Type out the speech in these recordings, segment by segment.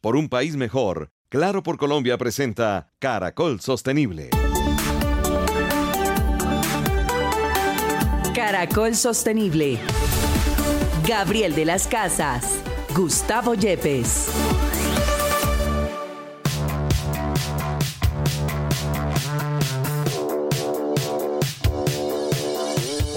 Por un país mejor, Claro por Colombia presenta Caracol Sostenible. Caracol Sostenible. Gabriel de las Casas. Gustavo Yepes.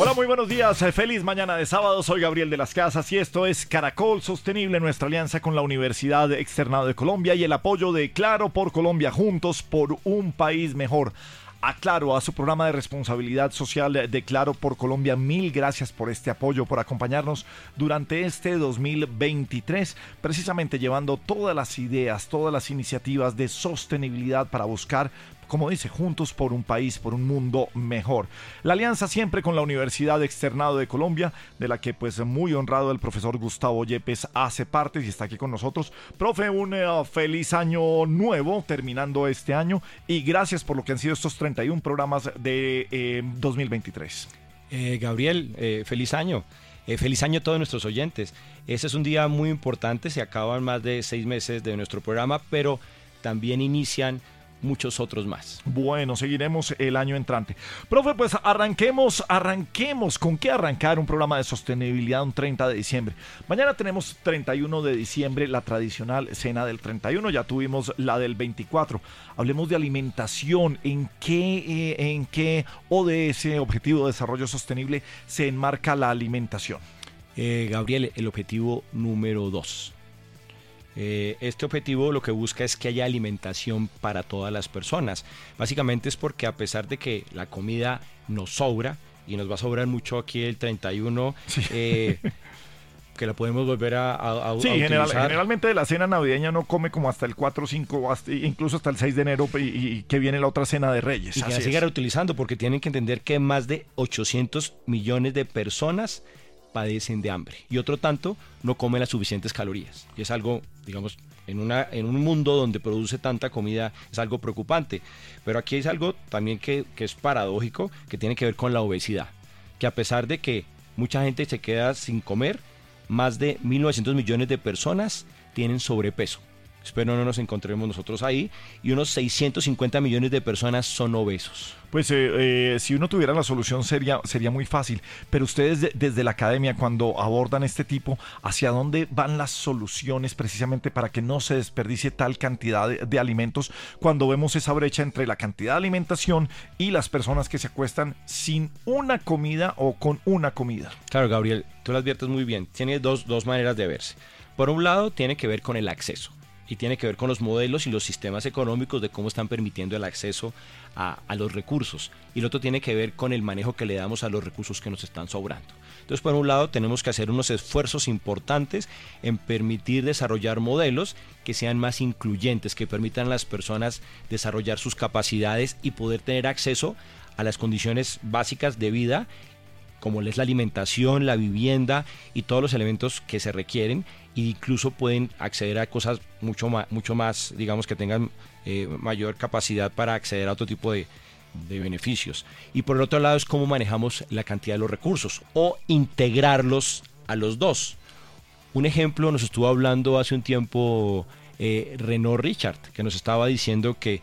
Hola, muy buenos días. Eh, Feliz mañana de sábado. Soy Gabriel de las Casas y esto es Caracol Sostenible, nuestra alianza con la Universidad Externado de Colombia y el apoyo de Claro por Colombia, juntos por un país mejor. A Claro, a su programa de responsabilidad social de Claro por Colombia, mil gracias por este apoyo, por acompañarnos durante este 2023, precisamente llevando todas las ideas, todas las iniciativas de sostenibilidad para buscar como dice, juntos por un país, por un mundo mejor. La alianza siempre con la Universidad Externado de Colombia, de la que pues muy honrado el profesor Gustavo Yepes hace parte y está aquí con nosotros. Profe, un eh, feliz año nuevo terminando este año y gracias por lo que han sido estos 31 programas de 2023. Eh, Gabriel, eh, feliz año. feliz año a todos nuestros oyentes. Este es un día muy importante, se acaban más de seis meses de nuestro programa, pero también inician muchos otros más. Bueno, seguiremos el año entrante. Profe, pues arranquemos, arranquemos. ¿Con qué arrancar un programa de sostenibilidad un 30 de diciembre? Mañana tenemos 31 de diciembre, la tradicional cena del 31, ya tuvimos la del 24. Hablemos de alimentación, en qué, eh, en qué ODS, Objetivo de Desarrollo Sostenible, se enmarca la alimentación. Eh, Gabriel, el objetivo número 2 eh, este objetivo lo que busca es que haya alimentación para todas las personas. Básicamente es porque a pesar de que la comida nos sobra, y nos va a sobrar mucho aquí el 31, eh, que la podemos volver a, a, sí, generalmente de la cena navideña no come como hasta el 4, 5, incluso hasta el 6 de enero y, que viene la otra cena de Reyes. Y que la siga reutilizando porque tienen que entender que más de 800 millones de personas padecen de hambre y otro tanto no comen las suficientes calorías. Y es algo, digamos, en, una, en un mundo donde produce tanta comida es algo preocupante. Pero aquí es algo también que, que es paradójico, que tiene que ver con la obesidad. Que a pesar de que mucha gente se queda sin comer, más de 1.900 millones de personas tienen sobrepeso. Espero no nos encontremos nosotros ahí. Y unos 650 millones de personas son obesos. Pues eh, eh, si uno tuviera la solución sería, sería muy fácil. Pero ustedes desde la academia, cuando abordan este tipo, ¿hacia dónde van las soluciones precisamente para que no se desperdicie tal cantidad de, alimentos cuando vemos esa brecha entre la cantidad de alimentación y las personas que se acuestan sin una comida o con una comida? Claro, Gabriel, tú lo adviertes muy bien. Tiene dos, dos maneras de verse. Por un lado, tiene que ver con el acceso y tiene que ver con los modelos y los sistemas económicos de cómo están permitiendo el acceso a, los recursos. Y el otro tiene que ver con el manejo que le damos a los recursos que nos están sobrando. Entonces, por un lado, tenemos que hacer unos esfuerzos importantes en permitir desarrollar modelos que sean más incluyentes, que permitan a las personas desarrollar sus capacidades y poder tener acceso a las condiciones básicas de vida como es la alimentación, la vivienda y todos los elementos que se requieren e incluso pueden acceder a cosas mucho más, mucho más digamos, que tengan eh, mayor capacidad para acceder a otro tipo de, beneficios. Y por el otro lado es cómo manejamos la cantidad de los recursos o integrarlos a los dos. Un ejemplo nos estuvo hablando hace un tiempo eh, Richard, que nos estaba diciendo que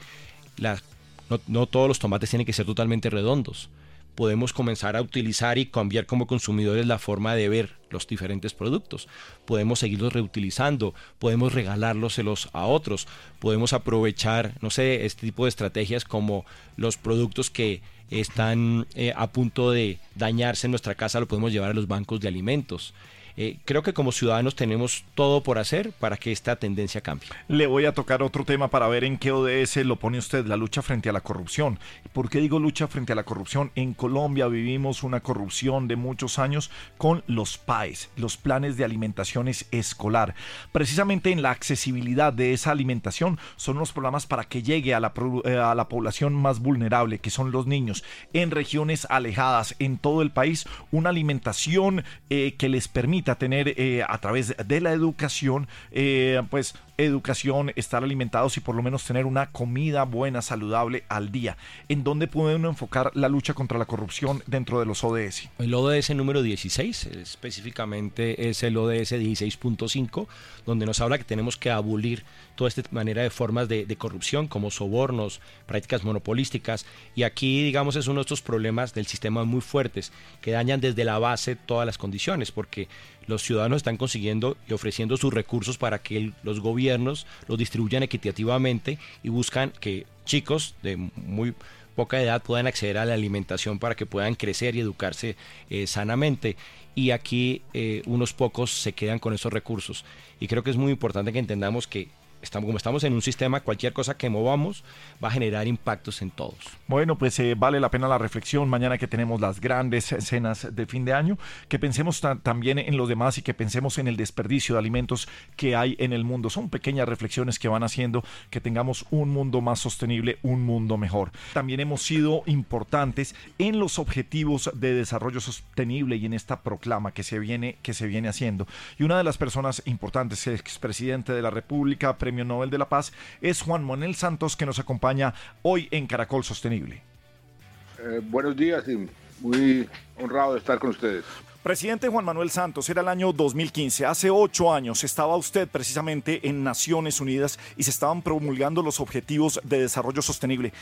no todos los tomates tienen que ser totalmente redondos podemos comenzar a utilizar y cambiar como consumidores la forma de ver los diferentes productos. Podemos seguirlos reutilizando, podemos regalárselos a otros, podemos aprovechar, no sé, este tipo de estrategias como los productos que están eh, a punto de dañarse en nuestra casa, lo podemos llevar a los bancos de alimentos. Eh, creo que como ciudadanos tenemos todo por hacer para que esta tendencia cambie. Le voy a tocar otro tema para ver en qué ODS lo pone usted, la lucha frente a la corrupción. ¿Por qué digo lucha frente a la corrupción? En Colombia vivimos una corrupción de muchos años con los PAES, los planes de alimentaciones escolar. Precisamente en la accesibilidad de esa alimentación son unos programas para que llegue a la, eh, a la población más vulnerable, que son los niños, en regiones alejadas, en todo el país, una alimentación eh, que les permita tener eh, a través de la educación, eh, pues educación, estar alimentados y por lo menos tener una comida buena, saludable al día. ¿En dónde puede uno enfocar la lucha contra la corrupción dentro de los ODS? El ODS número 16, específicamente es el ODS 16.5, donde nos habla que tenemos que abolir toda esta manera de formas de, corrupción como sobornos, prácticas monopolísticas. Y aquí, digamos, es uno de estos problemas del sistema muy fuertes que dañan desde la base todas las condiciones, porque los ciudadanos están consiguiendo y ofreciendo sus recursos para que los gobiernos los distribuyan equitativamente y buscan que chicos de muy poca edad puedan acceder a la alimentación para que puedan crecer y educarse eh, sanamente. Y aquí eh, unos pocos se quedan con esos recursos. Y creo que es muy importante que entendamos que como estamos en un sistema, cualquier cosa que movamos va a generar impactos en todos. Bueno, pues eh, vale la pena la reflexión mañana que tenemos las grandes escenas de fin de año, que pensemos también en los demás y que pensemos en el desperdicio de alimentos que hay en el mundo. Son pequeñas reflexiones que van haciendo que tengamos un mundo más sostenible, un mundo mejor. También hemos sido importantes en los objetivos de desarrollo sostenible y en esta proclama que se viene, que se viene haciendo. Y una de las personas importantes, expresidente de la República, Premio Nobel de la Paz, es Juan Manuel Santos, que nos acompaña hoy en Caracol Sostenible. Eh, buenos días y muy honrado de estar con ustedes. Presidente Juan Manuel Santos, era el año 2015, hace ocho años estaba usted precisamente en Naciones Unidas y se estaban promulgando los objetivos de desarrollo sostenible.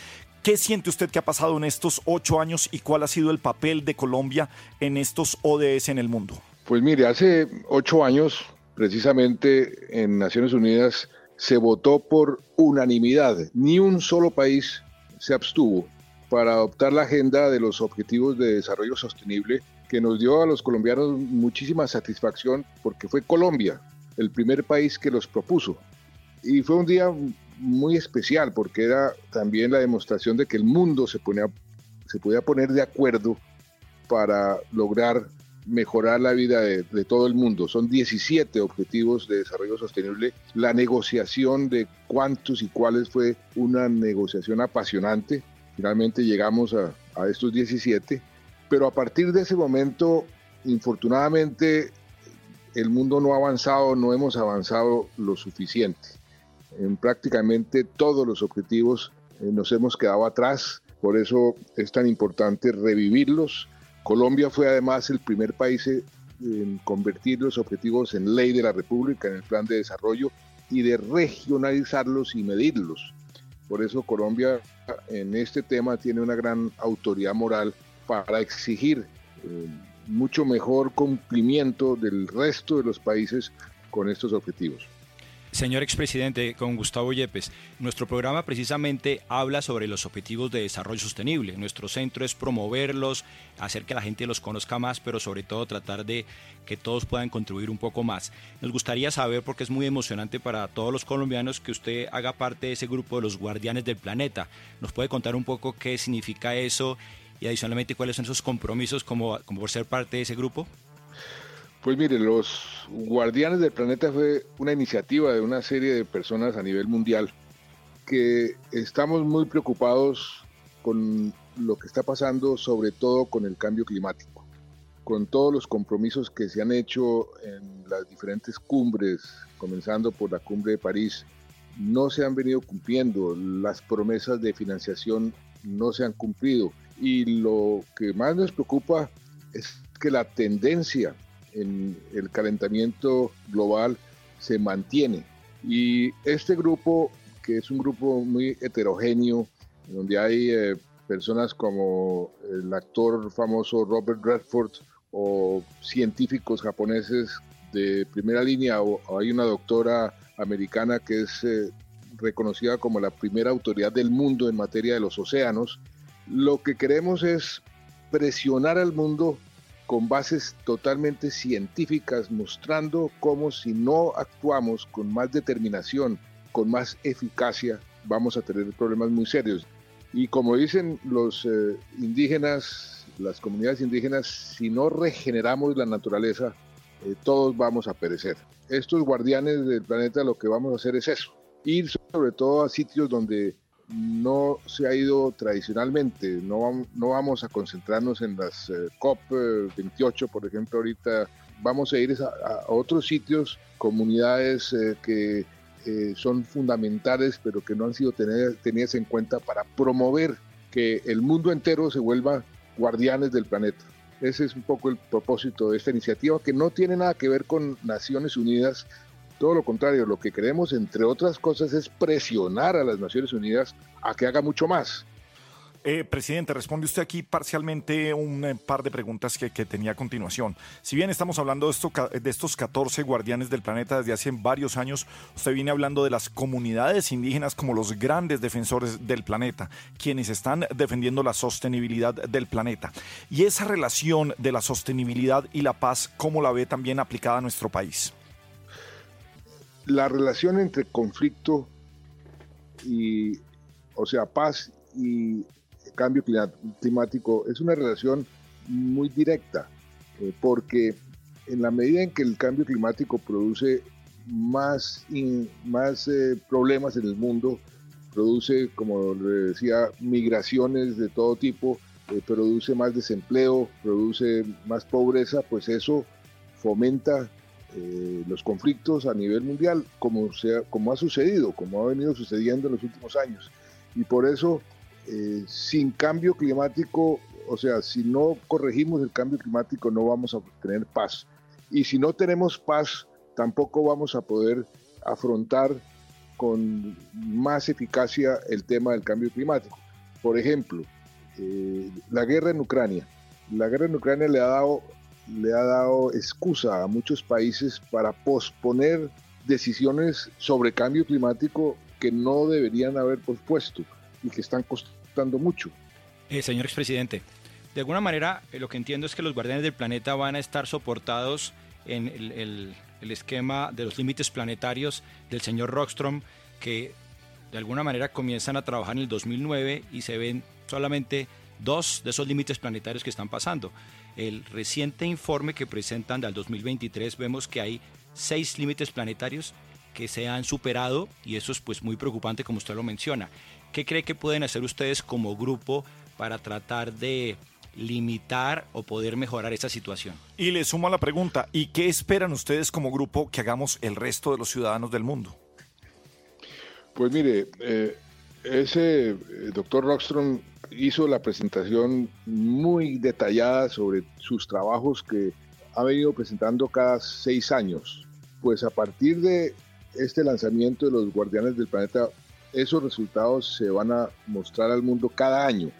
¿Qué siente usted que ha pasado en estos ocho años y cuál ha sido el papel de Colombia en estos ODS en el mundo? Pues mire, hace ocho años, precisamente en Naciones Unidas, se votó por unanimidad. Ni un solo país se abstuvo para adoptar la agenda de los Objetivos de Desarrollo Sostenible que nos dio a los colombianos muchísima satisfacción porque fue Colombia el primer país que los propuso. Y fue un día muy especial porque era también la demostración de que el mundo se, ponía, se podía poner de acuerdo para lograr mejorar la vida de, todo el mundo. Son 17 objetivos de desarrollo sostenible. La negociación de cuántos y cuáles fue una negociación apasionante. Finalmente llegamos a, a estos 17, pero a partir de ese momento, infortunadamente, el mundo no ha avanzado, no hemos avanzado lo suficiente. En prácticamente todos los objetivos eh, nos hemos quedado atrás, por eso es tan importante revivirlos, Colombia fue además el primer país en convertir los objetivos en ley de la República, en el plan de desarrollo, y de regionalizarlos y medirlos. Por eso Colombia en este tema tiene una gran autoridad moral para exigir eh, mucho mejor cumplimiento del resto de los países con estos objetivos. Señor expresidente, con Gustavo Yepes, nuestro programa precisamente habla sobre los objetivos de desarrollo sostenible. Nuestro centro es promoverlos, hacer que la gente los conozca más, pero sobre todo tratar de que todos puedan contribuir un poco más. Nos gustaría saber, porque es muy emocionante para todos los colombianos, que usted haga parte de ese grupo de los guardianes del planeta. ¿Nos puede contar un poco qué significa eso y adicionalmente cuáles son esos compromisos como, como por ser parte de ese grupo? Pues mire, los Guardianes del Planeta fue una iniciativa de una serie de personas a nivel mundial que estamos muy preocupados con lo que está pasando, sobre todo con el cambio climático, con todos los compromisos que se han hecho en las diferentes cumbres, comenzando por la cumbre de París, no se han venido cumpliendo, las promesas de financiación no se han cumplido y lo que más nos preocupa es que la tendencia en el calentamiento global se mantiene. Y este grupo, que es un grupo muy heterogéneo, donde hay eh, personas como el actor famoso Robert Redford o científicos japoneses de primera línea, o, hay una doctora americana que es eh, reconocida como la primera autoridad del mundo en materia de los océanos, lo que queremos es presionar al mundo con bases totalmente científicas, mostrando cómo si no actuamos con más determinación, con más eficacia, vamos a tener problemas muy serios. Y como dicen los eh, indígenas, las comunidades indígenas, si no regeneramos la naturaleza, eh, todos vamos a perecer. Estos guardianes del planeta lo que vamos a hacer es eso, ir sobre todo a sitios donde no se ha ido tradicionalmente. No, no vamos a concentrarnos en las eh, COP28, por ejemplo, ahorita vamos a ir a, otros sitios, comunidades eh, que eh, son fundamentales, pero que no han sido tenidas en cuenta para promover que el mundo entero se vuelva guardianes del planeta. Ese es un poco el propósito de esta iniciativa, que no tiene nada que ver con Naciones Unidas, todo lo contrario, lo que queremos, entre otras cosas, es presionar a las Naciones Unidas a que haga mucho más. Eh, presidente, responde usted aquí parcialmente un eh, par de preguntas que, tenía a continuación. Si bien estamos hablando de, esto, de estos 14 guardianes del planeta desde hace varios años, usted viene hablando de las comunidades indígenas como los grandes defensores del planeta, quienes están defendiendo la sostenibilidad del planeta. Y esa relación de la sostenibilidad y la paz, ¿cómo la ve también aplicada a nuestro país? La relación entre conflicto y, o sea, paz y cambio climático es una relación muy directa, eh, porque en la medida en que el cambio climático produce más, más eh, problemas en el mundo, produce, como le decía, migraciones de todo tipo, eh, produce más desempleo, produce más pobreza, pues eso fomenta los conflictos a nivel mundial, como, sea, como ha sucedido, como ha venido sucediendo en los últimos años. Y por eso eh, sin cambio climático, o sea, si no corregimos el cambio climático no vamos a tener paz. Y si no tenemos paz, tampoco vamos a poder afrontar con más eficacia el tema del cambio climático. Por ejemplo, eh, la guerra en Ucrania. La guerra en Ucrania le ha dado le ha dado excusa a muchos países para posponer decisiones sobre cambio climático que no deberían haber pospuesto y que están costando mucho. Eh, señor expresidente, de alguna manera eh, lo que entiendo es que los guardianes del planeta van a estar soportados en el, esquema de los límites planetarios del señor Rockstrom, que de alguna manera comienzan a trabajar en el 2009 y se ven solamente dos de esos límites planetarios que están pasando. El reciente informe que presentan del 2023 vemos que hay seis límites planetarios que se han superado y eso es pues muy preocupante como usted lo menciona. ¿Qué cree que pueden hacer ustedes como grupo para tratar de limitar o poder mejorar esa situación? Y le sumo a la pregunta, ¿y qué esperan ustedes como grupo que hagamos el resto de los ciudadanos del mundo? Pues mire, eh, ese eh, doctor Rockstrom hizo la presentación muy detallada sobre sus trabajos que ha venido presentando cada seis años. Pues a partir de este lanzamiento de los Guardianes del Planeta esos resultados se van a mostrar al mundo cada año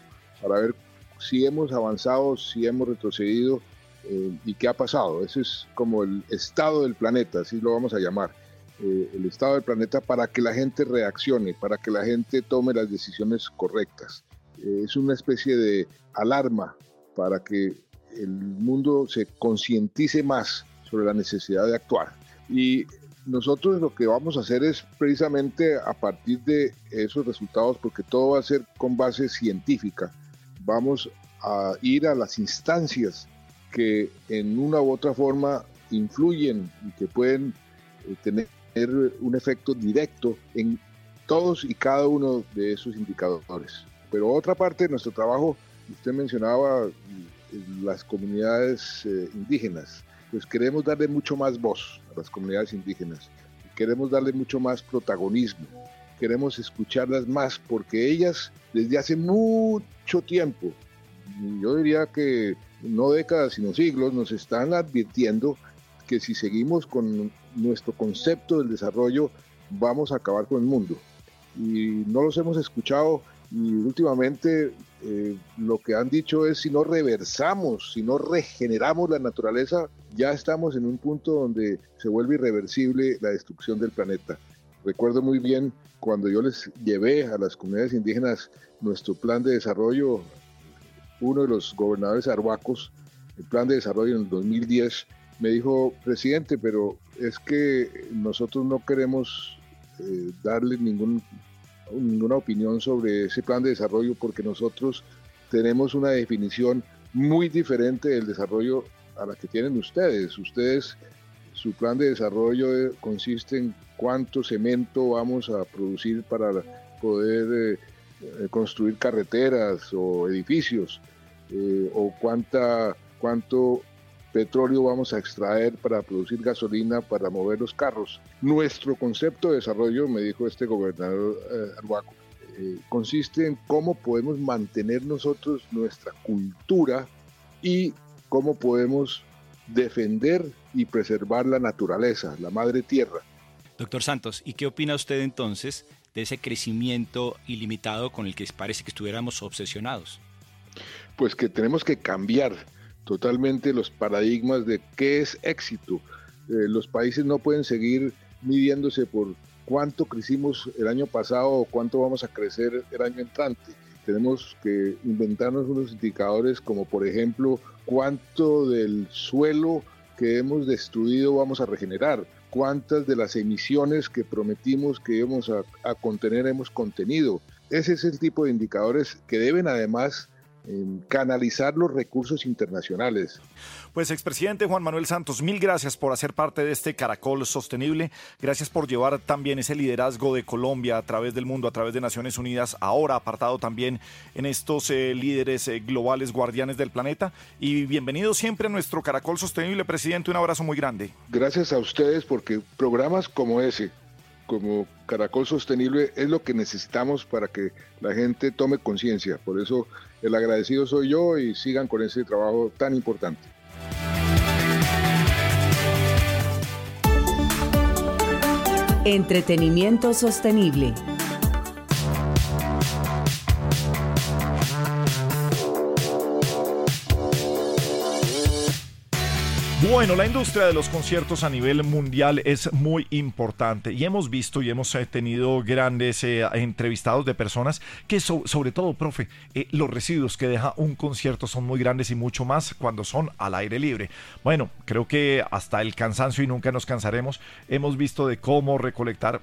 para ver si hemos avanzado, si hemos retrocedido eh, y qué ha pasado. Ese es como el estado del planeta, así lo vamos a llamar. Eh, el estado del planeta para que la gente reaccione, para que la gente tome las decisiones correctas. Eh, es una especie de alarma para que el mundo se concientice más sobre la necesidad de actuar. Y nosotros lo que vamos a hacer es precisamente a partir de esos resultados, porque todo va a ser con base científica, vamos a ir a las instancias que en una u otra forma influyen y que pueden eh, tener un efecto directo en todos y cada uno de esos indicadores. Pero otra parte de nuestro trabajo, usted mencionaba las comunidades eh, indígenas pues queremos darle mucho más voz a las comunidades indígenas, queremos darle mucho más protagonismo, queremos escucharlas más porque ellas desde hace mucho tiempo, yo diría que no décadas sino siglos, nos están advirtiendo que si seguimos con nuestro concepto del desarrollo vamos a acabar con el mundo. Y no los hemos escuchado y últimamente eh, lo que han dicho es si no reversamos, si no regeneramos la naturaleza, ya estamos en un punto donde se vuelve irreversible la destrucción del planeta. Recuerdo muy bien cuando yo les llevé a las comunidades indígenas nuestro plan de desarrollo, uno de los gobernadores arhuacos, el plan de desarrollo en el 2010, me dijo, presidente, pero es que nosotros no queremos eh, darle ningún ninguna opinión sobre ese plan de desarrollo porque nosotros tenemos una definición muy diferente del desarrollo a la que tienen ustedes. Ustedes, su plan de desarrollo eh, consiste en cuánto cemento vamos a producir para poder eh, eh, construir carreteras o edificios, o cuánta, cuánto petróleo vamos a extraer para producir gasolina para mover los carros. Nuestro concepto de desarrollo, me dijo este gobernador eh, Arhuaco, eh, consiste en cómo podemos mantener nosotros nuestra cultura y cómo podemos defender y preservar la naturaleza, la madre tierra. Doctor Santos, ¿y qué opina usted entonces de ese crecimiento ilimitado con el que parece que estuviéramos obsesionados? Pues que tenemos que cambiar totalmente los paradigmas de qué es éxito. Eh, los países no pueden seguir midiéndose por cuánto crecimos el año pasado o cuánto vamos a crecer el año entrante. Tenemos que inventarnos unos indicadores como por ejemplo cuánto del suelo que hemos destruido vamos a regenerar, cuántas de las emisiones que prometimos que íbamos a, a contener hemos contenido. Ese es el tipo de indicadores que deben además canalizar los recursos internacionales. Pues expresidente Juan Manuel Santos, mil gracias por hacer parte de este Caracol Sostenible, gracias por llevar también ese liderazgo de Colombia a través del mundo, a través de Naciones Unidas, ahora apartado también en estos eh, líderes eh, globales guardianes del planeta. Y bienvenido siempre a nuestro Caracol Sostenible, presidente, un abrazo muy grande. Gracias a ustedes porque programas como ese, como Caracol Sostenible, es lo que necesitamos para que la gente tome conciencia. Por eso el agradecido soy yo y sigan con ese trabajo tan importante. Entretenimiento sostenible. Bueno, la industria de los conciertos a nivel mundial es muy importante y hemos visto y hemos eh, tenido grandes eh, entrevistados de personas que sobre todo, profe, eh, los residuos que deja un concierto son muy grandes y mucho más cuando son al aire libre. Bueno, creo que hasta el cansancio y nunca nos cansaremos, hemos visto de cómo recolectar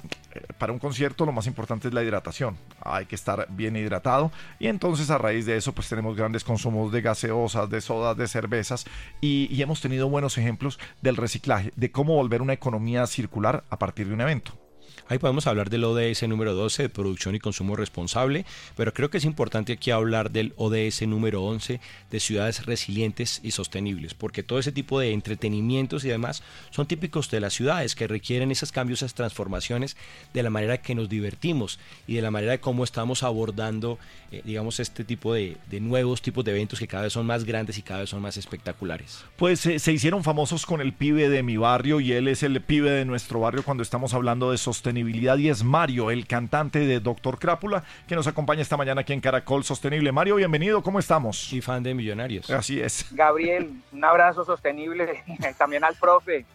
para un concierto lo más importante es la hidratación. Hay que estar bien hidratado y entonces a raíz de eso pues tenemos grandes consumos de gaseosas, de sodas, de cervezas y, y hemos tenido buenos ejemplos del reciclaje, de cómo volver una economía circular a partir de un evento. Ahí podemos hablar del ODS número 12 de producción y consumo responsable, pero creo que es importante aquí hablar del ODS número 11 de ciudades resilientes y sostenibles, porque todo ese tipo de entretenimientos y demás son típicos de las ciudades que requieren esos cambios, esas transformaciones de la manera que nos divertimos y de la manera de cómo estamos abordando, eh, digamos, este tipo de, nuevos tipos de eventos que cada vez son más grandes y cada vez son más espectaculares. Pues eh, se hicieron famosos con el pibe de mi barrio y él es el pibe de nuestro barrio cuando estamos hablando de sostenibilidad y es Mario, el cantante de Doctor Crápula, que nos acompaña esta mañana aquí en Caracol Sostenible. Mario, bienvenido, ¿cómo estamos? Y fan de Millonarios. Así es. Gabriel, un abrazo sostenible también al profe.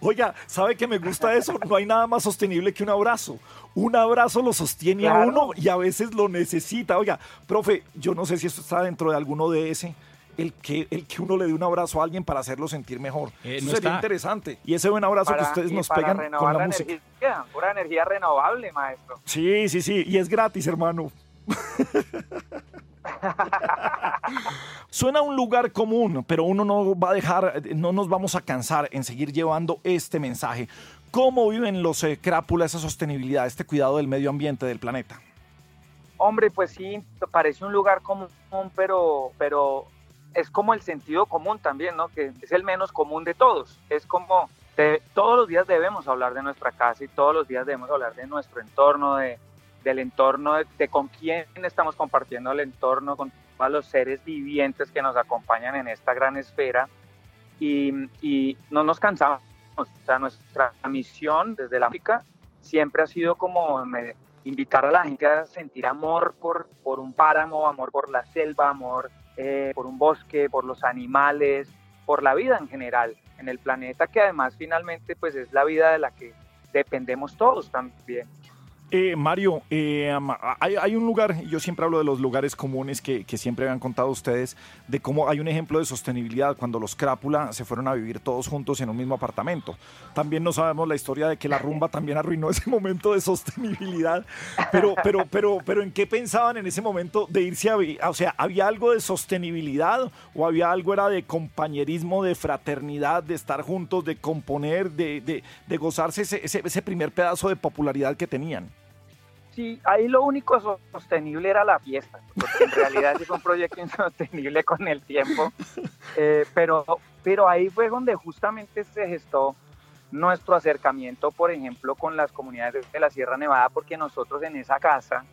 Oiga, ¿sabe que me gusta eso? No hay nada más sostenible que un abrazo. Un abrazo lo sostiene a uno y a veces lo necesita. Oiga, profe, yo no sé si esto está dentro de alguno de ese el que, el que uno le dé un abrazo a alguien para hacerlo sentir mejor. Eh, Eso sería interesante. Y ese buen abrazo que ustedes nos pegan con la, música. Energía, pura energía renovable, maestro. Sí, sí, sí. Y es gratis, hermano. Suena un lugar común, pero uno no va a dejar, no nos vamos a cansar en seguir llevando este mensaje. ¿Cómo viven los eh, crápulas esa sostenibilidad, este cuidado del medio ambiente del planeta? Hombre, pues sí, parece un lugar común, pero, pero es como el sentido común también, ¿no? Que es el menos común de todos. Es como todos los días debemos hablar de nuestra casa y todos los días debemos hablar de nuestro entorno, de, del entorno, de, con quién estamos compartiendo el entorno, con todos los seres vivientes que nos acompañan en esta gran esfera y, y no nos cansamos. O sea, nuestra misión desde la África siempre ha sido como invitar a la gente a sentir amor por, por un páramo, amor por la selva, amor eh, por un bosque, por los animales, por la vida en general en el planeta, que además finalmente pues es la vida de la que dependemos todos también. Eh, Mario, eh, hay, un lugar, yo siempre hablo de los lugares comunes que, siempre me han contado ustedes, de cómo hay un ejemplo de sostenibilidad cuando los Crápula se fueron a vivir todos juntos en un mismo apartamento. También no sabemos la historia de que la rumba también arruinó ese momento de sostenibilidad, pero, pero, pero, pero ¿en qué pensaban en ese momento de irse a O sea, ¿había algo de sostenibilidad o había algo era de compañerismo, de fraternidad, de estar juntos, de componer, de, de, gozarse ese primer pedazo de popularidad que tenían? Sí, ahí lo único sostenible era la fiesta, porque en realidad sí fue un proyecto insostenible con el tiempo, eh, pero, pero ahí fue donde justamente se gestó nuestro acercamiento, por ejemplo, con las comunidades de la Sierra Nevada, porque nosotros en esa casa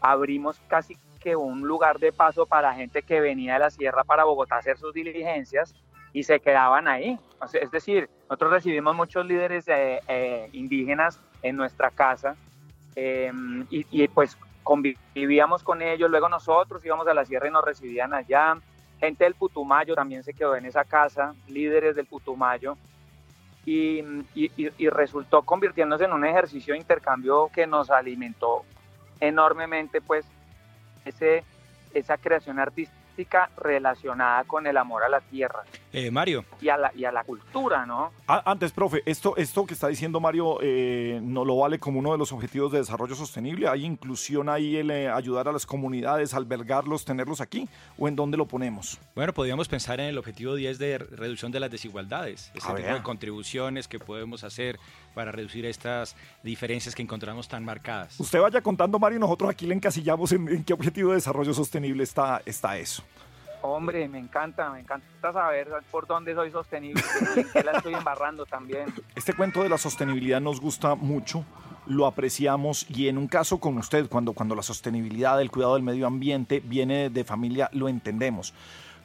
abrimos casi que un lugar de paso para gente que venía de la sierra para Bogotá a hacer sus diligencias y se quedaban ahí. es decir, nosotros recibimos muchos líderes eh, eh, indígenas en nuestra casa em, y, pues convivíamos con ellos, luego nosotros íbamos a la sierra y nos recibían allá. Gente del Putumayo también se quedó en esa casa, líderes del Putumayo y, resultó convirtiéndose en un ejercicio de intercambio que nos alimentó enormemente pues ese, esa creación artística relacionada con el amor a la tierra. Eh, Mario. Y a, la, y a la cultura, ¿no? antes, profe, esto, esto que está diciendo Mario eh, no lo vale como uno de los objetivos de desarrollo sostenible. ¿Hay inclusión ahí el eh, ayudar a las comunidades, albergarlos, tenerlos aquí? ¿O en dónde lo ponemos? Bueno, podríamos pensar en el objetivo 10 de reducción de las desigualdades. Ese tipo de contribuciones que podemos hacer para reducir estas diferencias que encontramos tan marcadas. Usted vaya contando, Mario, nosotros aquí le encasillamos en, en qué objetivo de desarrollo sostenible está, está eso. Hombre, me encanta, me encanta saber por dónde soy sostenible y en qué la estoy embarrando también. Este cuento de la sostenibilidad nos gusta mucho, lo apreciamos y en un caso con usted, cuando, cuando la sostenibilidad, el cuidado del medio ambiente viene de familia, lo entendemos.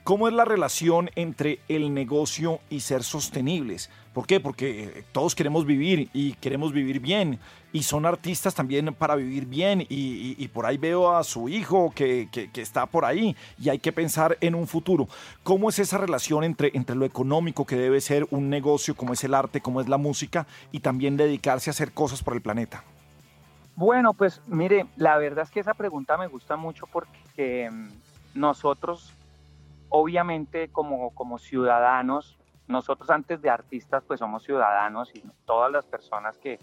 ¿Cómo es la relación entre el negocio y ser sostenibles? ¿Por qué? Porque eh, todos queremos vivir y queremos vivir bien y son artistas también para vivir bien y, por ahí veo a su hijo que, está por ahí y hay que pensar en un futuro. ¿Cómo es esa relación entre, entre lo económico que debe ser un negocio como es el arte, como es la música y también dedicarse a hacer cosas por el planeta? Bueno, pues mire, la verdad es que esa pregunta me gusta mucho porque mm, nosotros obviamente como, como ciudadanos, nosotros antes de artistas pues somos ciudadanos y todas las personas que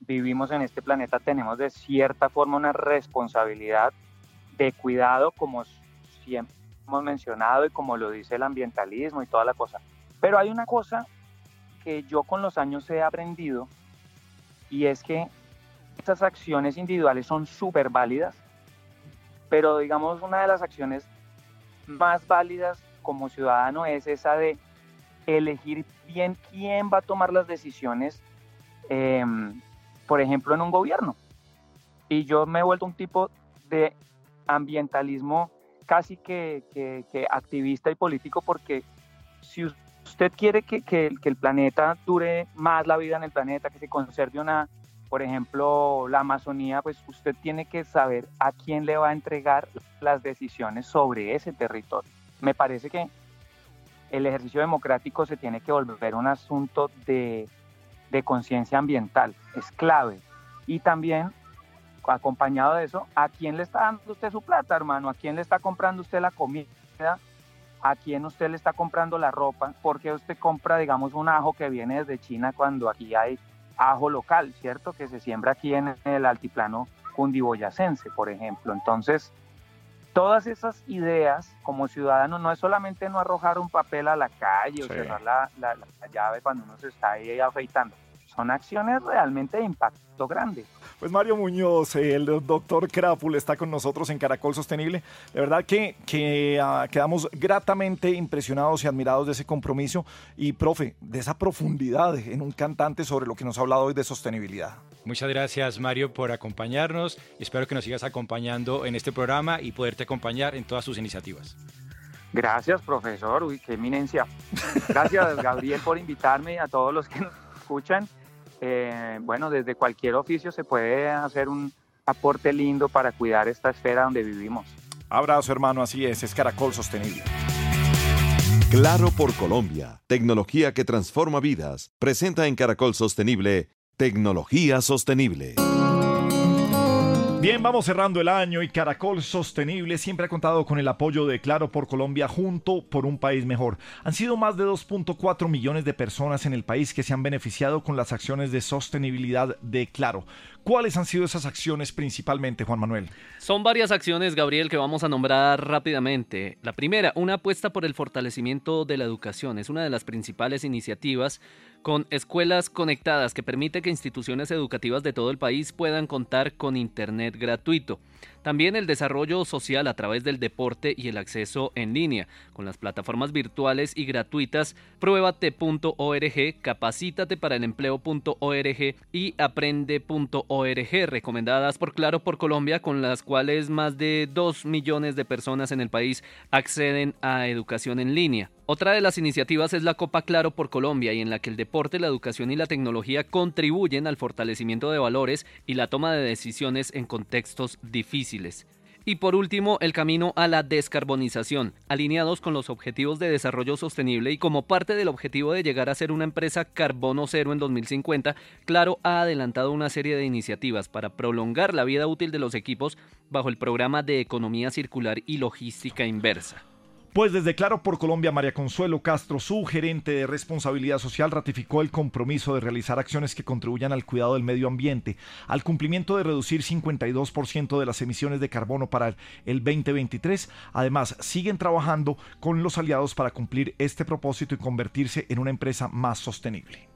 vivimos en este planeta tenemos de cierta forma una responsabilidad de cuidado como siempre hemos mencionado y como lo dice el ambientalismo y toda la cosa. Pero hay una cosa que yo con los años he aprendido y es que estas acciones individuales son súper válidas, pero digamos una de las acciones más válidas como ciudadano es esa de elegir bien quién va a tomar las decisiones, em, por ejemplo, en un gobierno. Y yo me he vuelto un tipo de ambientalismo casi que, activista y político porque si usted quiere que, que, el planeta dure más la vida en el planeta, que se conserve una, por ejemplo, la Amazonía, pues usted tiene que saber a quién le va a entregar las decisiones sobre ese territorio. Me parece que el ejercicio democrático se tiene que volver un asunto de, de conciencia ambiental, es clave. Y también, acompañado de eso, ¿a quién le está dando usted su plata, hermano? ¿A quién le está comprando usted la comida? ¿A quién usted le está comprando la ropa? ¿Por qué usted compra, digamos, un ajo que viene desde China cuando aquí hay ajo local, ¿cierto? Que se siembra aquí en el altiplano cundiboyacense, por ejemplo. Entonces, todas esas ideas como ciudadano no es solamente no arrojar un papel a la calle o cerrar la, la, llave cuando uno se está ahí afeitando. Son acciones realmente de impacto grande. Pues Mario Muñoz, el doctor Crápul, está con nosotros en Caracol Sostenible. De verdad que, que ah, quedamos gratamente impresionados y admirados de ese compromiso y, profe, de esa profundidad en un cantante sobre lo que nos ha hablado hoy de sostenibilidad. Muchas gracias Mario por acompañarnos. Espero que nos sigas acompañando en este programa y poderte acompañar en todas sus iniciativas. Gracias, profesor. Uy, qué eminencia. Gracias, Gabriel, por invitarme a todos los que nos escuchan. Eh, bueno, desde cualquier oficio se puede hacer un aporte lindo para cuidar esta esfera donde vivimos. Abrazo, hermano, así es, es Caracol Sostenible. Claro por Colombia, tecnología que transforma vidas, presenta en Caracol Sostenible, tecnología sostenible. Bien, vamos cerrando el año y Caracol Sostenible siempre ha contado con el apoyo de Claro por Colombia junto por un país mejor. Han sido más de 2.4 millones de personas en el país que se han beneficiado con las acciones de sostenibilidad de Claro. ¿Cuáles han sido esas acciones principalmente, Juan Manuel? Son varias acciones, Gabriel, que vamos a nombrar rápidamente. La primera, una apuesta por el fortalecimiento de la educación. Es una de las principales iniciativas con escuelas conectadas que permite que instituciones educativas de todo el país puedan contar con Internet gratuito. También el desarrollo social a través del deporte y el acceso en línea, con las plataformas virtuales y gratuitas pruébate.org, capacítate para el empleo.org y aprende.org, recomendadas por Claro por Colombia, con las cuales más de 2 millones de personas en el país acceden a educación en línea. Otra de las iniciativas es la Copa Claro por Colombia y en la que el deporte, la educación y la tecnología contribuyen al fortalecimiento de valores y la toma de decisiones en contextos Y por último, el camino a la descarbonización, alineados con los objetivos de desarrollo sostenible y como parte del objetivo de llegar a ser una empresa carbono cero en 2050, Claro ha adelantado una serie de iniciativas para prolongar la vida útil de los equipos bajo el programa de economía circular y logística inversa. Pues desde Claro por Colombia, María Consuelo Castro, su gerente de responsabilidad social, ratificó el compromiso de realizar acciones que contribuyan al cuidado del medio ambiente, al cumplimiento de reducir 52% de las emisiones de carbono para el 2023. Además, siguen trabajando con los aliados para cumplir este propósito y convertirse en una empresa más sostenible.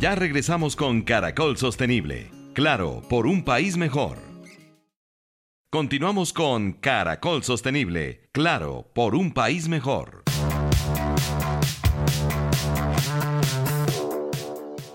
Ya regresamos con Caracol Sostenible. Claro, por un país mejor. Continuamos con Caracol Sostenible. Claro, por un país mejor.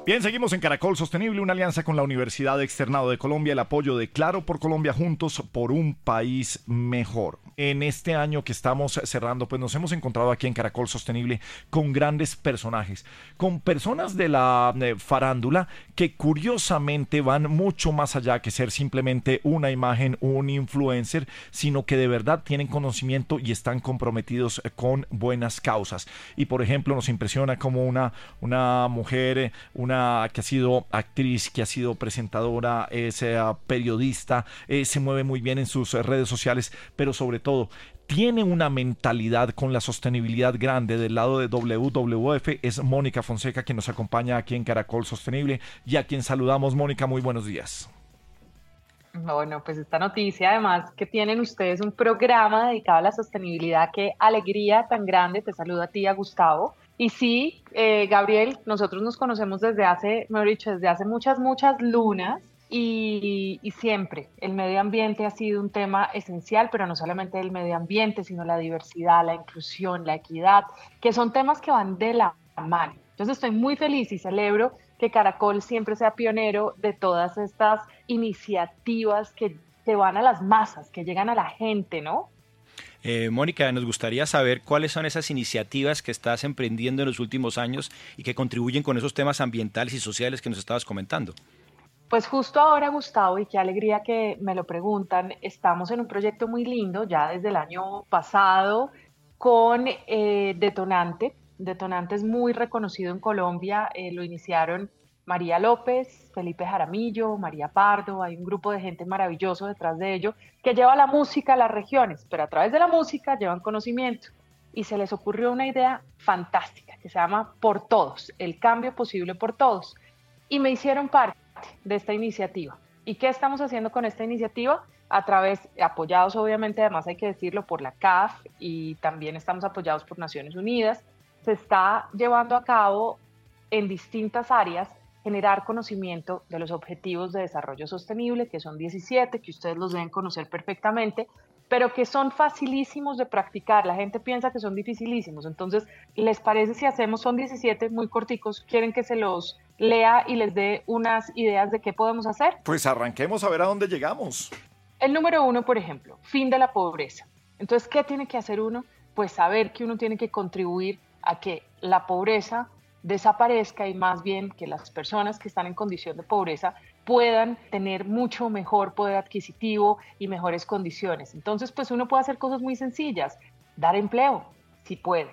Bien, seguimos en Caracol Sostenible, una alianza con la Universidad Externado de Colombia, el apoyo de Claro por Colombia juntos por un país mejor. En este año que estamos cerrando, pues nos hemos encontrado aquí en Caracol Sostenible con grandes personajes, con personas de la eh, farándula que curiosamente van mucho más allá que ser simplemente una imagen, un influencer, sino que de verdad tienen conocimiento y están comprometidos con buenas causas. Y por ejemplo, nos impresiona como una, una mujer, una que ha sido actriz, que ha sido presentadora, es eh, periodista, eh, se mueve muy bien en sus redes sociales, pero sobre todo tiene una mentalidad con la sostenibilidad grande del lado de WWF es Mónica Fonseca quien nos acompaña aquí en Caracol Sostenible y a quien saludamos. Mónica, muy buenos días. Bueno, pues esta noticia además que tienen ustedes un programa dedicado a la sostenibilidad, qué alegría tan grande, te saludo a ti, a Gustavo. Y sí, eh, Gabriel, nosotros nos conocemos desde hace, me he dicho, desde hace muchas, muchas lunas y, y, siempre el medio ambiente ha sido un tema esencial, pero no solamente el medio ambiente, sino la diversidad, la inclusión, la equidad, que son temas que van de la mano. Entonces estoy muy feliz y celebro que Caracol siempre sea pionero de todas estas iniciativas que, que van a las masas, que llegan a la gente, ¿no? Eh, Mónica, nos gustaría saber cuáles son esas iniciativas que estás emprendiendo en los últimos años y que contribuyen con esos temas ambientales y sociales que nos estabas comentando. Pues justo ahora, Gustavo, y qué alegría que me lo preguntan, estamos en un proyecto muy lindo ya desde el año pasado con eh, Detonante. Detonante es muy reconocido en Colombia, eh, lo iniciaron María López, Felipe Jaramillo, María Pardo, hay un grupo de gente maravilloso detrás de ello que lleva la música a las regiones, pero a través de la música llevan conocimiento. Y se les ocurrió una idea fantástica que se llama Por Todos, el cambio posible por todos. Y me hicieron parte de esta iniciativa. ¿Y qué estamos haciendo con esta iniciativa? A través, apoyados obviamente, además hay que decirlo, por la CAF y también estamos apoyados por Naciones Unidas, se está llevando a cabo en distintas áreas generar conocimiento de los objetivos de desarrollo sostenible, que son 17, que ustedes los deben conocer perfectamente, pero que son facilísimos de practicar. La gente piensa que son dificilísimos. Entonces, ¿les parece si hacemos, son 17 muy corticos, quieren que se los lea y les dé unas ideas de qué podemos hacer? Pues arranquemos a ver a dónde llegamos. El número uno, por ejemplo, fin de la pobreza. Entonces, ¿qué tiene que hacer uno? Pues saber que uno tiene que contribuir a que la pobreza desaparezca y más bien que las personas que están en condición de pobreza puedan tener mucho mejor poder adquisitivo y mejores condiciones. Entonces, pues uno puede hacer cosas muy sencillas, dar empleo, si puede,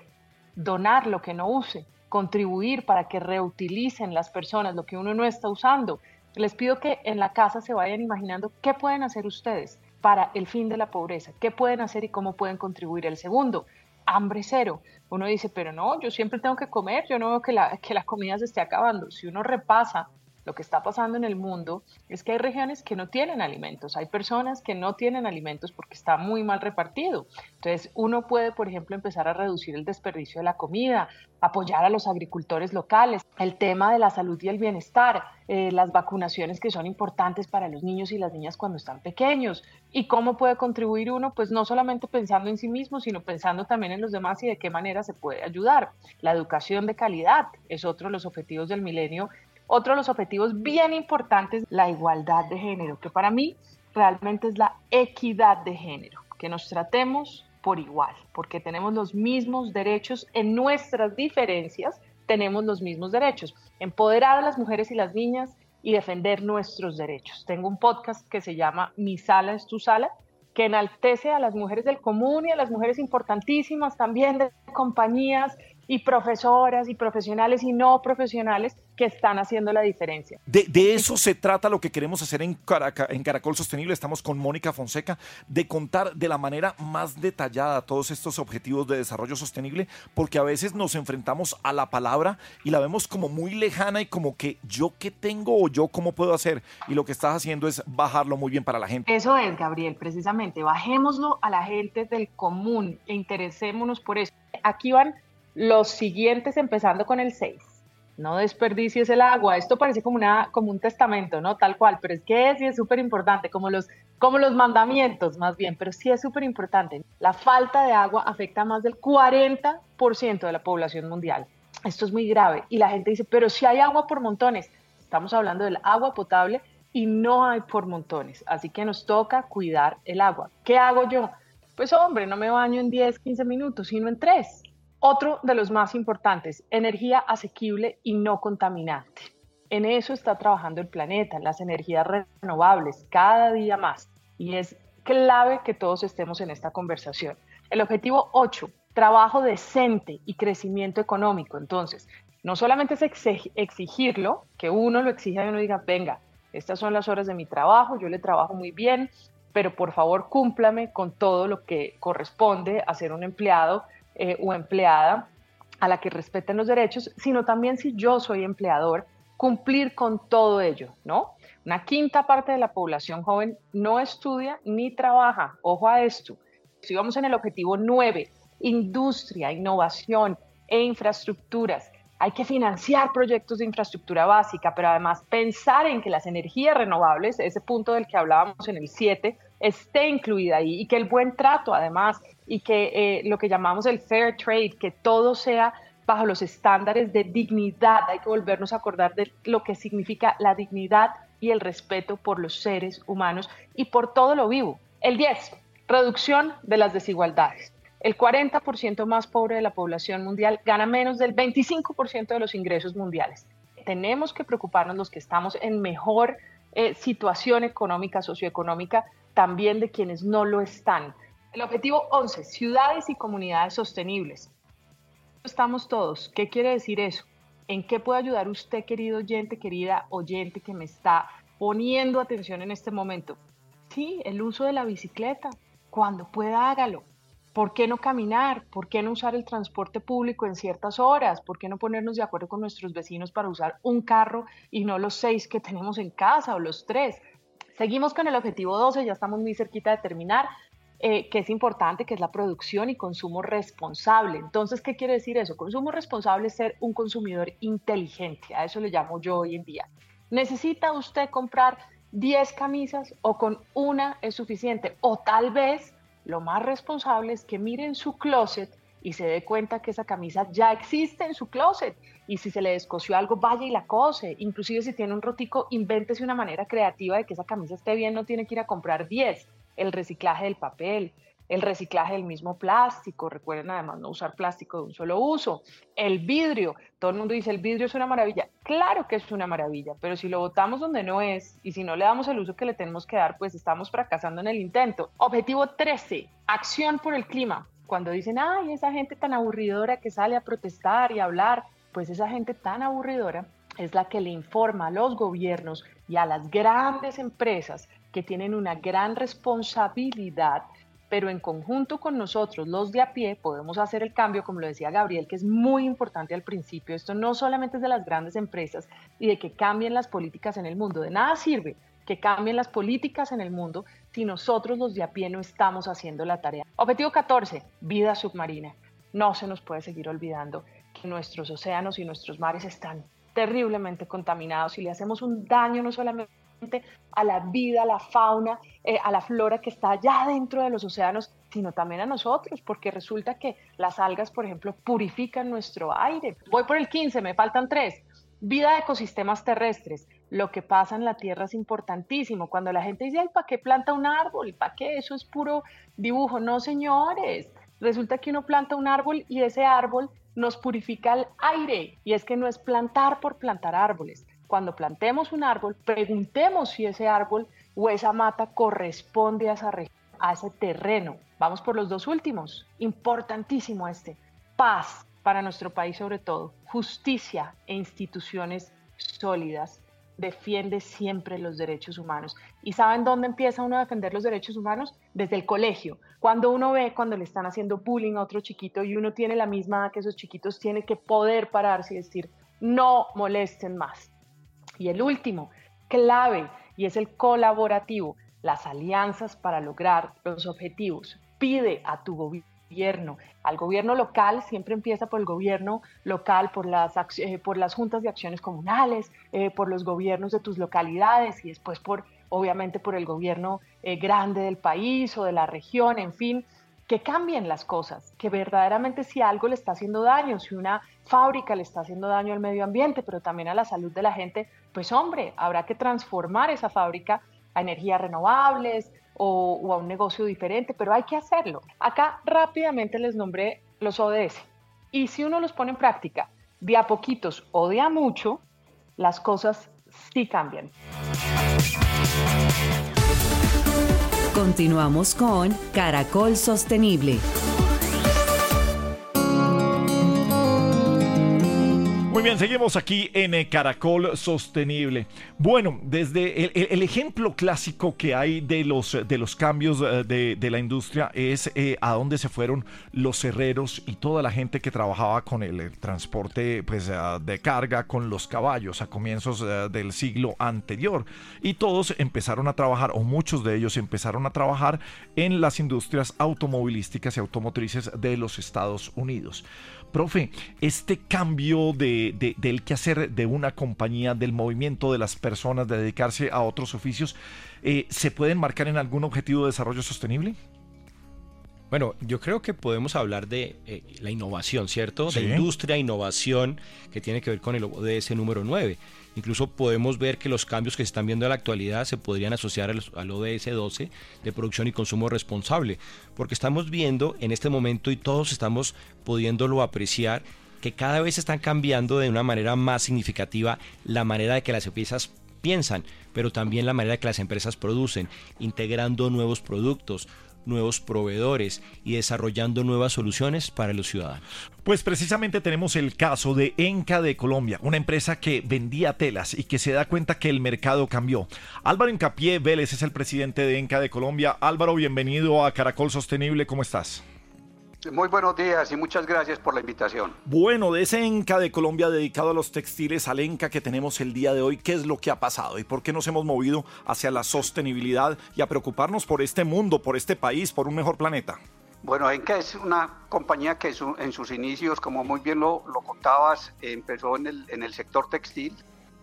donar lo que no use, contribuir para que reutilicen las personas lo que uno no está usando. Les pido que en la casa se vayan imaginando qué pueden hacer ustedes para el fin de la pobreza, qué pueden hacer y cómo pueden contribuir. El segundo, hambre cero. Uno dice, pero no, yo siempre tengo que comer, yo no veo que la, que la comida se esté acabando. Si uno repasa lo que está pasando en el mundo es que hay regiones que no tienen alimentos, hay personas que no tienen alimentos porque está muy mal repartido. Entonces, uno puede, por ejemplo, empezar a reducir el desperdicio de la comida, apoyar a los agricultores locales, el tema de la salud y el bienestar, eh, las vacunaciones que son importantes para los niños y las niñas cuando están pequeños. ¿Y cómo puede contribuir uno? Pues no solamente pensando en sí mismo, sino pensando también en los demás y de qué manera se puede ayudar. La educación de calidad es otro de los objetivos del milenio otro de los objetivos bien importantes, la igualdad de género, que para mí realmente es la equidad de género, que nos tratemos por igual, porque tenemos los mismos derechos en nuestras diferencias, tenemos los mismos derechos. Empoderar a las mujeres y las niñas y defender nuestros derechos. Tengo un podcast que se llama Mi sala es tu sala, que enaltece a las mujeres del común y a las mujeres importantísimas también de compañías y profesoras y profesionales y no profesionales que están haciendo la diferencia. De, eso se trata lo que queremos hacer en, en Caracol Sostenible. Estamos con Mónica Fonseca, de contar de la manera más detallada todos estos objetivos de desarrollo sostenible, porque a veces nos enfrentamos a la palabra y la vemos como muy lejana y como que yo qué tengo o yo cómo puedo hacer. Y lo que estás haciendo es bajarlo muy bien para la gente. Eso es, Gabriel, precisamente. Bajémoslo a la gente del común e interesémonos por eso. Aquí van los siguientes empezando con el 6. No desperdicies el agua. Esto parece como, un testamento, ¿no? Tal cual, pero es que sí es súper importante, como los, como los mandamientos más bien, pero sí es súper importante. La falta de agua afecta a más del 40% de la población mundial. Esto es muy grave. Y la gente dice, pero si hay agua por montones. Estamos hablando del agua potable y no hay por montones. Así que nos toca cuidar el agua. ¿Qué hago yo? Pues hombre, no me baño en 10, 15 minutos, sino en 3 otro de los más importantes, energía asequible y no contaminante. En eso está trabajando el planeta, las energías renovables, cada día más. Y es clave que todos estemos en esta conversación. El objetivo 8, trabajo decente y crecimiento económico. Entonces, no solamente es exigirlo, que uno lo exija y uno diga, venga, estas son las horas de mi trabajo, yo le trabajo muy bien, pero por favor cúmplame con todo lo que corresponde a ser un empleado eh, o empleada a la que respeten los derechos, sino también si yo soy empleador, cumplir con todo ello, ¿no? Una quinta parte de la población joven no estudia ni trabaja. Ojo a esto. Si vamos en el objetivo 9, industria, innovación e infraestructuras, hay que financiar proyectos de infraestructura básica, pero además pensar en que las energías renovables, ese punto del que hablábamos en el 7, esté incluida ahí y que el buen trato además y que eh, lo que llamamos el fair trade, que todo sea bajo los estándares de dignidad. Hay que volvernos a acordar de lo que significa la dignidad y el respeto por los seres humanos y por todo lo vivo. El 10, reducción de las desigualdades. El 40% más pobre de la población mundial gana menos del 25% de los ingresos mundiales. Tenemos que preocuparnos los que estamos en mejor eh, situación económica, socioeconómica, también de quienes no lo están. El objetivo 11, ciudades y comunidades sostenibles. Estamos todos. ¿Qué quiere decir eso? ¿En qué puede ayudar usted, querido oyente, querida oyente que me está poniendo atención en este momento? Sí, el uso de la bicicleta. Cuando pueda, hágalo. ¿Por qué no caminar? ¿Por qué no usar el transporte público en ciertas horas? ¿Por qué no ponernos de acuerdo con nuestros vecinos para usar un carro y no los seis que tenemos en casa o los tres? Seguimos con el objetivo 12, ya estamos muy cerquita de terminar, eh, que es importante, que es la producción y consumo responsable. Entonces, ¿qué quiere decir eso? Consumo responsable es ser un consumidor inteligente, a eso le llamo yo hoy en día. ¿Necesita usted comprar 10 camisas o con una es suficiente? O tal vez lo más responsable es que mire en su closet y se dé cuenta que esa camisa ya existe en su closet. Y si se le descosió algo, vaya y la cose. Inclusive si tiene un rotico, invéntese una manera creativa de que esa camisa esté bien, no tiene que ir a comprar 10. El reciclaje del papel, el reciclaje del mismo plástico, recuerden además no usar plástico de un solo uso, el vidrio, todo el mundo dice el vidrio es una maravilla, claro que es una maravilla, pero si lo botamos donde no es y si no le damos el uso que le tenemos que dar, pues estamos fracasando en el intento. Objetivo 13, acción por el clima. Cuando dicen, ay, esa gente tan aburridora que sale a protestar y hablar, pues esa gente tan aburridora es la que le informa a los gobiernos y a las grandes empresas que tienen una gran responsabilidad pero en conjunto con nosotros, los de a pie, podemos hacer el cambio, como lo decía Gabriel, que es muy importante al principio. Esto no solamente es de las grandes empresas y de que cambien las políticas en el mundo. De nada sirve que cambien las políticas en el mundo si nosotros los de a pie no estamos haciendo la tarea. Objetivo 14, vida submarina. No se nos puede seguir olvidando que nuestros océanos y nuestros mares están terriblemente contaminados y le hacemos un daño no solamente a la vida, a la fauna, eh, a la flora que está allá dentro de los océanos, sino también a nosotros, porque resulta que las algas, por ejemplo, purifican nuestro aire. Voy por el 15, me faltan tres. Vida de ecosistemas terrestres. Lo que pasa en la Tierra es importantísimo. Cuando la gente dice, ay, ¿para qué planta un árbol? ¿Para qué? Eso es puro dibujo. No, señores. Resulta que uno planta un árbol y ese árbol nos purifica el aire. Y es que no es plantar por plantar árboles cuando plantemos un árbol, preguntemos si ese árbol o esa mata corresponde a esa a ese terreno. Vamos por los dos últimos. Importantísimo este. Paz para nuestro país sobre todo. Justicia e instituciones sólidas. Defiende siempre los derechos humanos. ¿Y saben dónde empieza uno a defender los derechos humanos? Desde el colegio. Cuando uno ve cuando le están haciendo bullying a otro chiquito y uno tiene la misma edad que esos chiquitos, tiene que poder pararse y decir, no molesten más y el último, clave, y es el colaborativo, las alianzas para lograr los objetivos. Pide a tu gobierno, al gobierno local, siempre empieza por el gobierno local, por las, eh, por las juntas de acciones comunales, eh, por los gobiernos de tus localidades y después por, obviamente, por el gobierno eh, grande del país o de la región, en fin, que cambien las cosas, que verdaderamente si algo le está haciendo daño, si una fábrica le está haciendo daño al medio ambiente, pero también a la salud de la gente, pues hombre, habrá que transformar esa fábrica a energías renovables o, a un negocio diferente, pero hay que hacerlo. Acá rápidamente les nombré los ODS. Y si uno los pone en práctica de a poquitos o de a mucho, las cosas sí cambian. Continuamos con Caracol Sostenible. Muy bien, seguimos aquí en eh, Caracol Sostenible. Bueno, desde el, ejemplo clásico que hay de los, de los cambios eh, de, la industria es eh, a dónde se fueron los herreros y toda la gente que trabajaba con el, transporte pues, de carga con los caballos a comienzos del siglo anterior. Y todos empezaron a trabajar, o muchos de ellos empezaron a trabajar en las industrias automovilísticas y automotrices de los Estados Unidos. Profe, este cambio de, de, del quehacer de una compañía, del movimiento de las personas, de dedicarse a otros oficios, eh, ¿se puede enmarcar en algún objetivo de desarrollo sostenible? Bueno, yo creo que podemos hablar de eh, la innovación, ¿cierto? De industria, innovación, que tiene que ver con el ODS número 9. Incluso podemos ver que los cambios que se están viendo en la actualidad se podrían asociar al, ODS 12 de producción y consumo responsable, porque estamos viendo en este momento y todos estamos pudiéndolo apreciar que cada vez están cambiando de una manera más significativa la manera de que las empresas piensan, pero también la manera de que las empresas producen, integrando nuevos productos, nuevos proveedores y desarrollando nuevas soluciones para los ciudadanos. Pues precisamente tenemos el caso de Enca de Colombia, una empresa que vendía telas y que se da cuenta que el mercado cambió. Álvaro Encapié Vélez es el presidente de Enca de Colombia. Álvaro, bienvenido a Caracol Sostenible, ¿cómo estás? Muy buenos días y muchas gracias por la invitación. Bueno, de ese ENCA de Colombia dedicado a los textiles, al ENCA que tenemos el día de hoy, ¿qué es lo que ha pasado y por qué nos hemos movido hacia la sostenibilidad y a preocuparnos por este mundo, por este país, por un mejor planeta? Bueno, ENCA es una compañía que en sus inicios, como muy bien lo, contabas, empezó en el, en el sector textil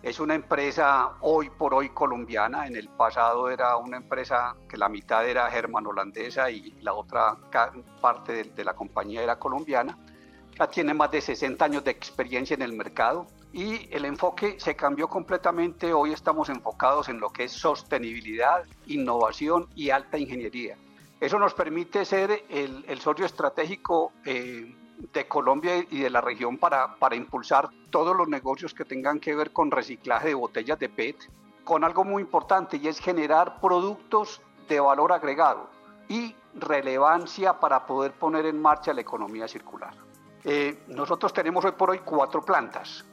es una empresa hoy por hoy colombiana. En el pasado era una empresa que la mitad era germano-holandesa y la otra parte de, la compañía era colombiana. Ya tiene más de 60 años de experiencia en el mercado y el enfoque se cambió completamente. Hoy estamos enfocados en lo que es sostenibilidad, innovación y alta ingeniería. Eso nos permite ser el, el socio estratégico eh, de Colombia y de la región para, para impulsar todos los negocios que tengan que ver con reciclaje de botellas de PET, con algo muy importante y es generar productos de valor agregado y relevancia para poder poner en marcha la economía circular. Eh, nosotros tenemos hoy por hoy cuatro plantas.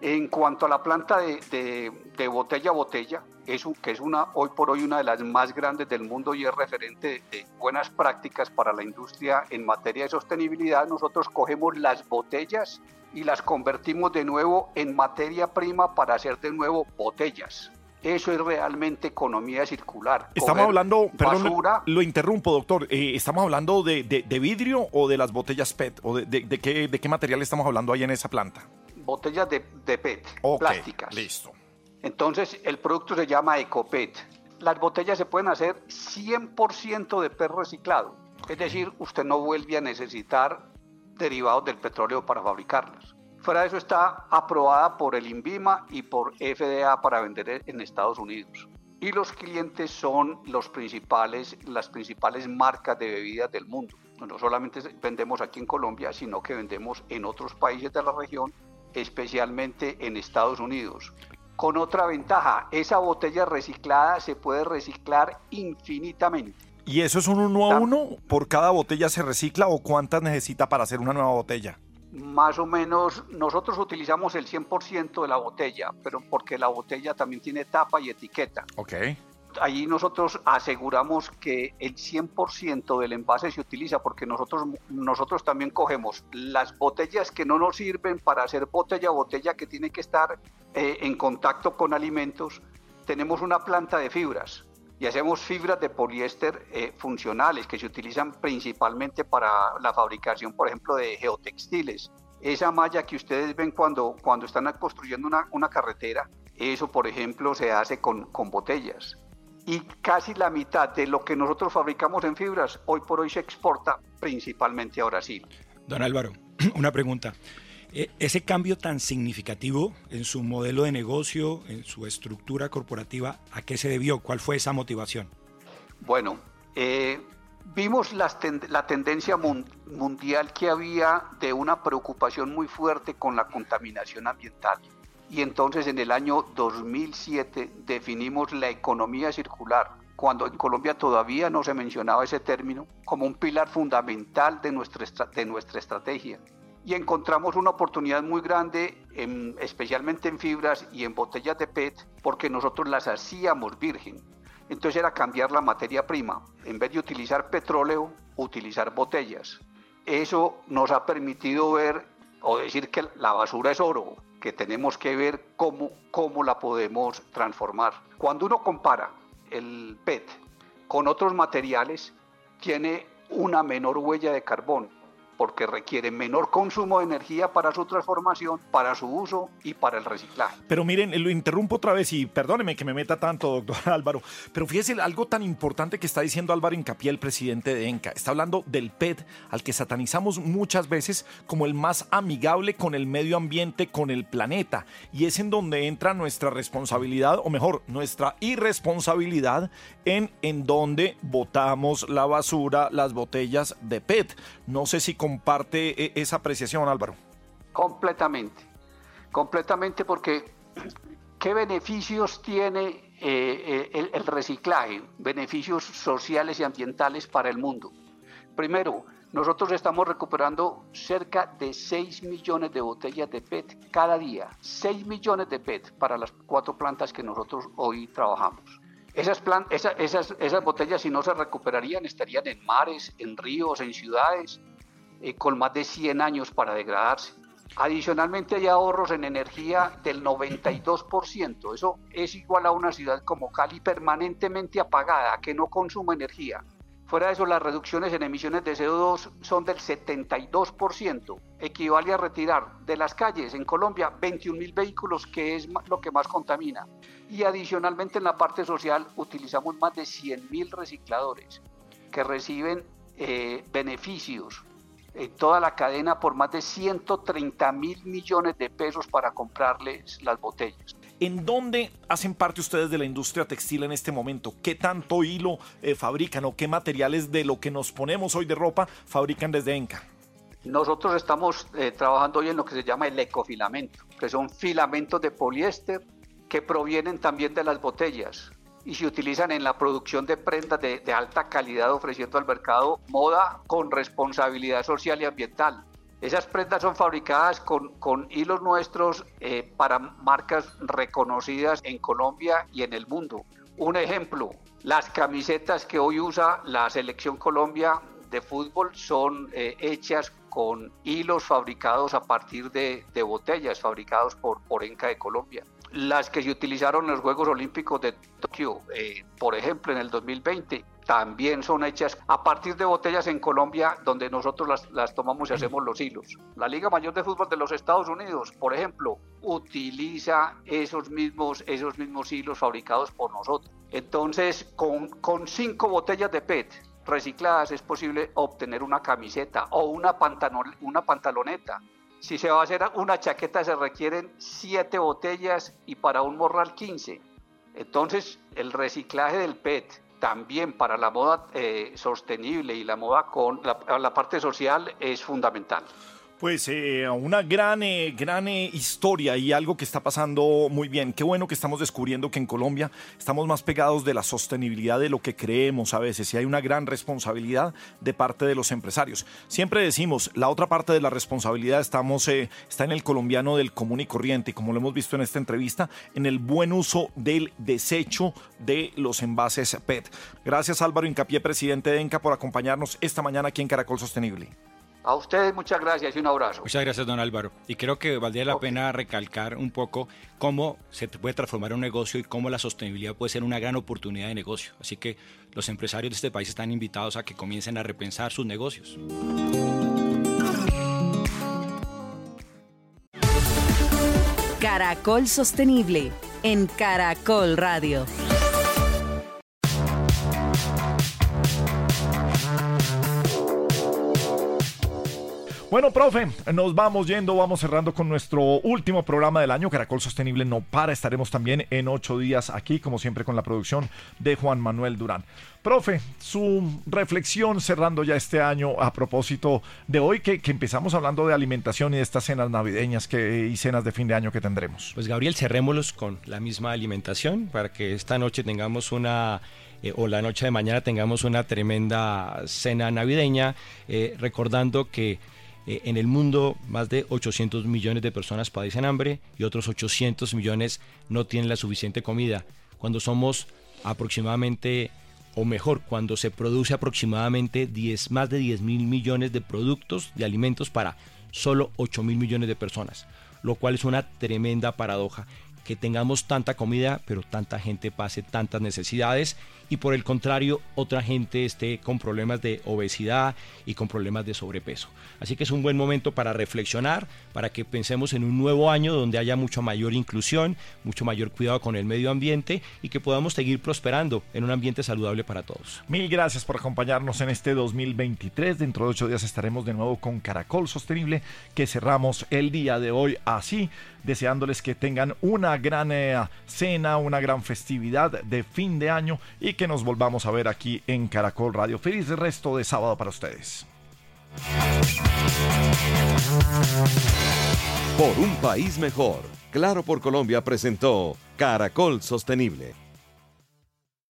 En cuanto a la planta de, de, botella a botella, es que es una, hoy por hoy una de las más grandes del mundo y es referente de buenas prácticas para la industria en materia de sostenibilidad, nosotros cogemos las botellas y las convertimos de nuevo en materia prima para hacer de nuevo botellas. Eso es realmente economía circular. Estamos hablando, perdón, lo interrumpo, doctor. Eh, ¿Estamos hablando de, vidrio o de las botellas PET? ¿O de, qué, de qué material estamos hablando ahí en esa planta? Botellas de, PET, plásticas. Listo. Entonces, el producto se llama EcoPET. Las botellas se pueden hacer 100% de PET reciclado. Es decir, usted no vuelve a necesitar derivados del petróleo para fabricarlas. Fuera de eso está aprobada por el INVIMA y por FDA para vender en Estados Unidos. Y los clientes son los principales, las principales marcas de bebidas del mundo. No solamente vendemos aquí en Colombia, sino que vendemos en otros países de la región, especialmente en Estados Unidos. Con otra ventaja, esa botella reciclada se puede reciclar infinitamente. ¿Y eso es un uno a uno? ¿Por cada botella se recicla o cuántas necesita para hacer una nueva botella? más o menos nosotros utilizamos el 100% de la botella, pero porque la botella también tiene tapa y etiqueta. Ok. Allí nosotros aseguramos que el 100% del envase se utiliza porque nosotros, nosotros también cogemos las botellas que no nos sirven para hacer botella botella que tiene que estar eh, en contacto con alimentos. Tenemos una planta de fibras y hacemos fibras de poliéster eh, funcionales que se utilizan principalmente para la fabricación, por ejemplo, de geotextiles. Esa malla que ustedes ven cuando, cuando están construyendo una, una carretera, eso, por ejemplo, se hace con, con botellas. Y casi la mitad de lo que nosotros fabricamos en fibras, hoy por hoy se exporta principalmente a Brasil. Don Álvaro, una pregunta. E, ese cambio tan significativo en su modelo de negocio, en su estructura corporativa, ¿a qué se debió? ¿Cuál fue esa motivación? Bueno, eh, vimos la, tendencia mundial que había de una preocupación muy fuerte con la contaminación ambiental. Y entonces en el año 2007 definimos la economía circular, cuando en Colombia todavía no se mencionaba ese término, como un pilar fundamental de nuestra, de nuestra estrategia y encontramos una oportunidad muy grande, especialmente en fibras y en botellas de PET, porque nosotros las hacíamos virgen. Entonces era cambiar la materia prima. En vez de utilizar petróleo, utilizar botellas. Eso nos ha permitido ver o decir que la basura es oro, que tenemos que ver cómo, cómo la podemos transformar. Cuando uno compara el PET con otros materiales, tiene una menor huella de carbón porque requiere menor consumo de energía para su transformación, para su uso y para el reciclaje. Pero miren, lo interrumpo otra vez y perdóneme que me meta tanto, doctor Álvaro, pero fíjese algo tan importante que está diciendo Álvaro Incapié, el presidente de ENCA. Está hablando del PET, al que satanizamos muchas veces como el más amigable con el medio ambiente, con el planeta. Y es en donde entra nuestra responsabilidad, o mejor, nuestra irresponsabilidad en, en donde botamos la basura, las botellas de PET. No sé si comparte e, esa apreciación, Álvaro. Completamente, completamente porque ¿qué beneficios tiene eh, eh, el, reciclaje? Beneficios sociales y ambientales para el mundo. Primero, nosotros estamos recuperando cerca de 6 millones de botellas de PET cada día. 6 millones de PET para las cuatro plantas que nosotros hoy trabajamos. Esas, esas botellas si no se recuperarían estarían en mares, en ríos, en ciudades eh, con más de 100 años para degradarse. Adicionalmente hay ahorros en energía del 92%. Eso es igual a una ciudad como Cali permanentemente apagada, que no consume energía. Fuera de eso, las reducciones en emisiones de CO2 son del 72%. Equivale a retirar de las calles en Colombia 21 mil vehículos, que es lo que más contamina. Y adicionalmente en la parte social utilizamos más de 100 mil recicladores que reciben eh, beneficios en toda la cadena por más de 130 mil millones de pesos para comprarles las botellas. ¿En dónde hacen parte ustedes de la industria textil en este momento? ¿Qué tanto hilo eh, fabrican o qué materiales de lo que nos ponemos hoy de ropa fabrican desde Enca? Nosotros estamos eh, trabajando hoy en lo que se llama el ecofilamento, que son filamentos de poliéster que provienen también de las botellas y se utilizan en la producción de prendas de, alta calidad ofreciendo al mercado moda con responsabilidad social y ambiental. Esas prendas son fabricadas con, hilos nuestros eh, para marcas reconocidas en Colombia y en el mundo. Un ejemplo, las camisetas que hoy usa la selección Colombia de fútbol son eh, hechas con hilos fabricados a partir de, botellas fabricados por, por Enca de Colombia. Las que se utilizaron en los Juegos Olímpicos de Tokio, eh, por ejemplo, en el 2020, también son hechas a partir de botellas en Colombia donde nosotros las, las, tomamos y hacemos los hilos. La Liga Mayor de Fútbol de los Estados Unidos, por ejemplo, utiliza esos mismos, esos mismos hilos fabricados por nosotros. Entonces, con, con cinco botellas de PET recicladas es posible obtener una camiseta o una, una pantaloneta. Si se va a hacer una chaqueta se requieren siete botellas y para un morral 15. Entonces, el reciclaje del PET también para la moda eh, sostenible y la moda con la parte social es fundamental. Pues eh, una gran, eh, gran eh, historia y algo que está pasando muy bien. Qué bueno que estamos descubriendo que en Colombia estamos más pegados de la sostenibilidad de lo que creemos a veces y hay una gran responsabilidad de parte de los empresarios. Siempre decimos, la otra parte de la responsabilidad estamos, está en el colombiano del común y corriente como lo hemos visto en esta entrevista, en el buen uso del desecho de los envases PET. Gracias Álvaro Incapié, presidente de ENCA, por acompañarnos esta mañana aquí en Caracol Sostenible. A ustedes muchas gracias y un abrazo. Muchas gracias, don Álvaro. Y creo que valdría la pena recalcar un poco cómo se puede transformar un negocio y cómo la sostenibilidad puede ser una gran oportunidad de negocio. Así que los empresarios de este país están invitados a que comiencen a repensar sus negocios. Caracol Sostenible en Caracol Radio. Bueno, profe, nos vamos yendo, vamos cerrando con nuestro último programa del año. Caracol Sostenible no para, estaremos también en ocho días aquí, como siempre, con la producción de Juan Manuel Durán. Profe, su reflexión cerrando ya este año a propósito de hoy, que, empezamos hablando de alimentación y de estas cenas navideñas que, y cenas de fin de año que tendremos. Pues Gabriel, cerrémoslos con la misma alimentación para que esta noche tengamos una eh, o la noche de mañana tengamos una tremenda cena navideña, eh, recordando que eh, en el mundo, más de 800 millones de personas padecen hambre y otros 800 millones no tienen la suficiente comida. Cuando somos aproximadamente, o mejor, cuando se produce aproximadamente 10, más de 10 mil millones de productos, de alimentos para solo 8 mil millones de personas, lo cual es una tremenda paradoja que tengamos tanta comida, pero tanta gente pase tantas necesidades y por el contrario otra gente esté con problemas de obesidad y con problemas de sobrepeso. Así que es un buen momento para reflexionar, para que pensemos en un nuevo año donde haya mucha mayor inclusión, mucho mayor cuidado con el medio ambiente y que podamos seguir prosperando en un ambiente saludable para todos. Mil gracias por acompañarnos en este 2023. Dentro de ocho días estaremos de nuevo con Caracol Sostenible, que cerramos el día de hoy así, deseándoles que tengan una gran eh, cena, una gran festividad de fin de año y que nos volvamos a ver aquí en Caracol Radio. Feliz resto de sábado para ustedes. Por un país mejor, Claro por Colombia presentó Caracol Sostenible